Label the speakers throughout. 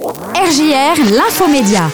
Speaker 1: RJR, l'infomédia.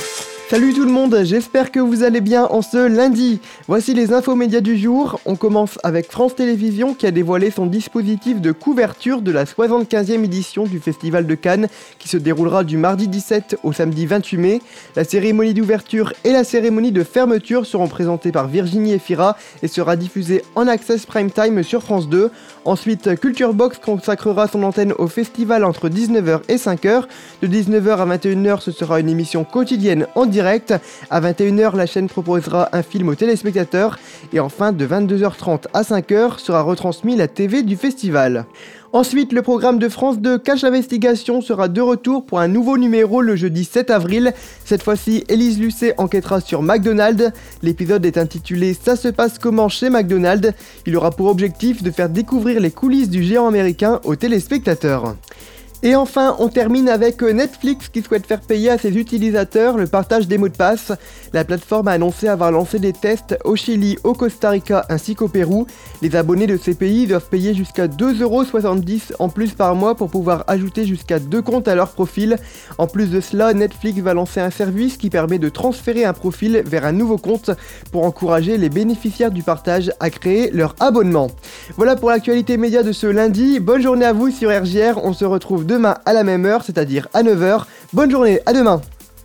Speaker 2: Salut tout le monde, j'espère que vous allez bien en ce lundi. Voici les infos médias du jour. On commence avec France Télévisions qui a dévoilé son dispositif de couverture de la 75e édition du Festival de Cannes qui se déroulera du mardi 17 au samedi 28 mai. La cérémonie d'ouverture et la cérémonie de fermeture seront présentées par Virginie Efira et sera diffusée en access prime time sur France 2. Ensuite, Culture Box consacrera son antenne au festival entre 19h et 5h. De 19h à 21h, ce sera une émission quotidienne en direct. À 21h, la chaîne proposera un film aux téléspectateurs. Et enfin, de 22h30 à 5h sera retransmis la TV du festival. Ensuite, le programme de France 2 Cache l'investigation sera de retour pour un nouveau numéro le jeudi 7 avril. Cette fois-ci, Élise Lucet enquêtera sur McDonald's. L'épisode est intitulé Ça se passe comment chez McDonald's. Il aura pour objectif de faire découvrir les coulisses du géant américain aux téléspectateurs. Et enfin, on termine avec Netflix qui souhaite faire payer à ses utilisateurs le partage des mots de passe. La plateforme a annoncé avoir lancé des tests au Chili, au Costa Rica ainsi qu'au Pérou. Les abonnés de ces pays doivent payer jusqu'à 2,70€ en plus par mois pour pouvoir ajouter jusqu'à deux comptes à leur profil. En plus de cela, Netflix va lancer un service qui permet de transférer un profil vers un nouveau compte pour encourager les bénéficiaires du partage à créer leur abonnement. Voilà pour l'actualité média de ce lundi. Bonne journée à vous sur RGR. On se retrouve demain à la même heure, c'est-à-dire à 9h. Bonne journée, à demain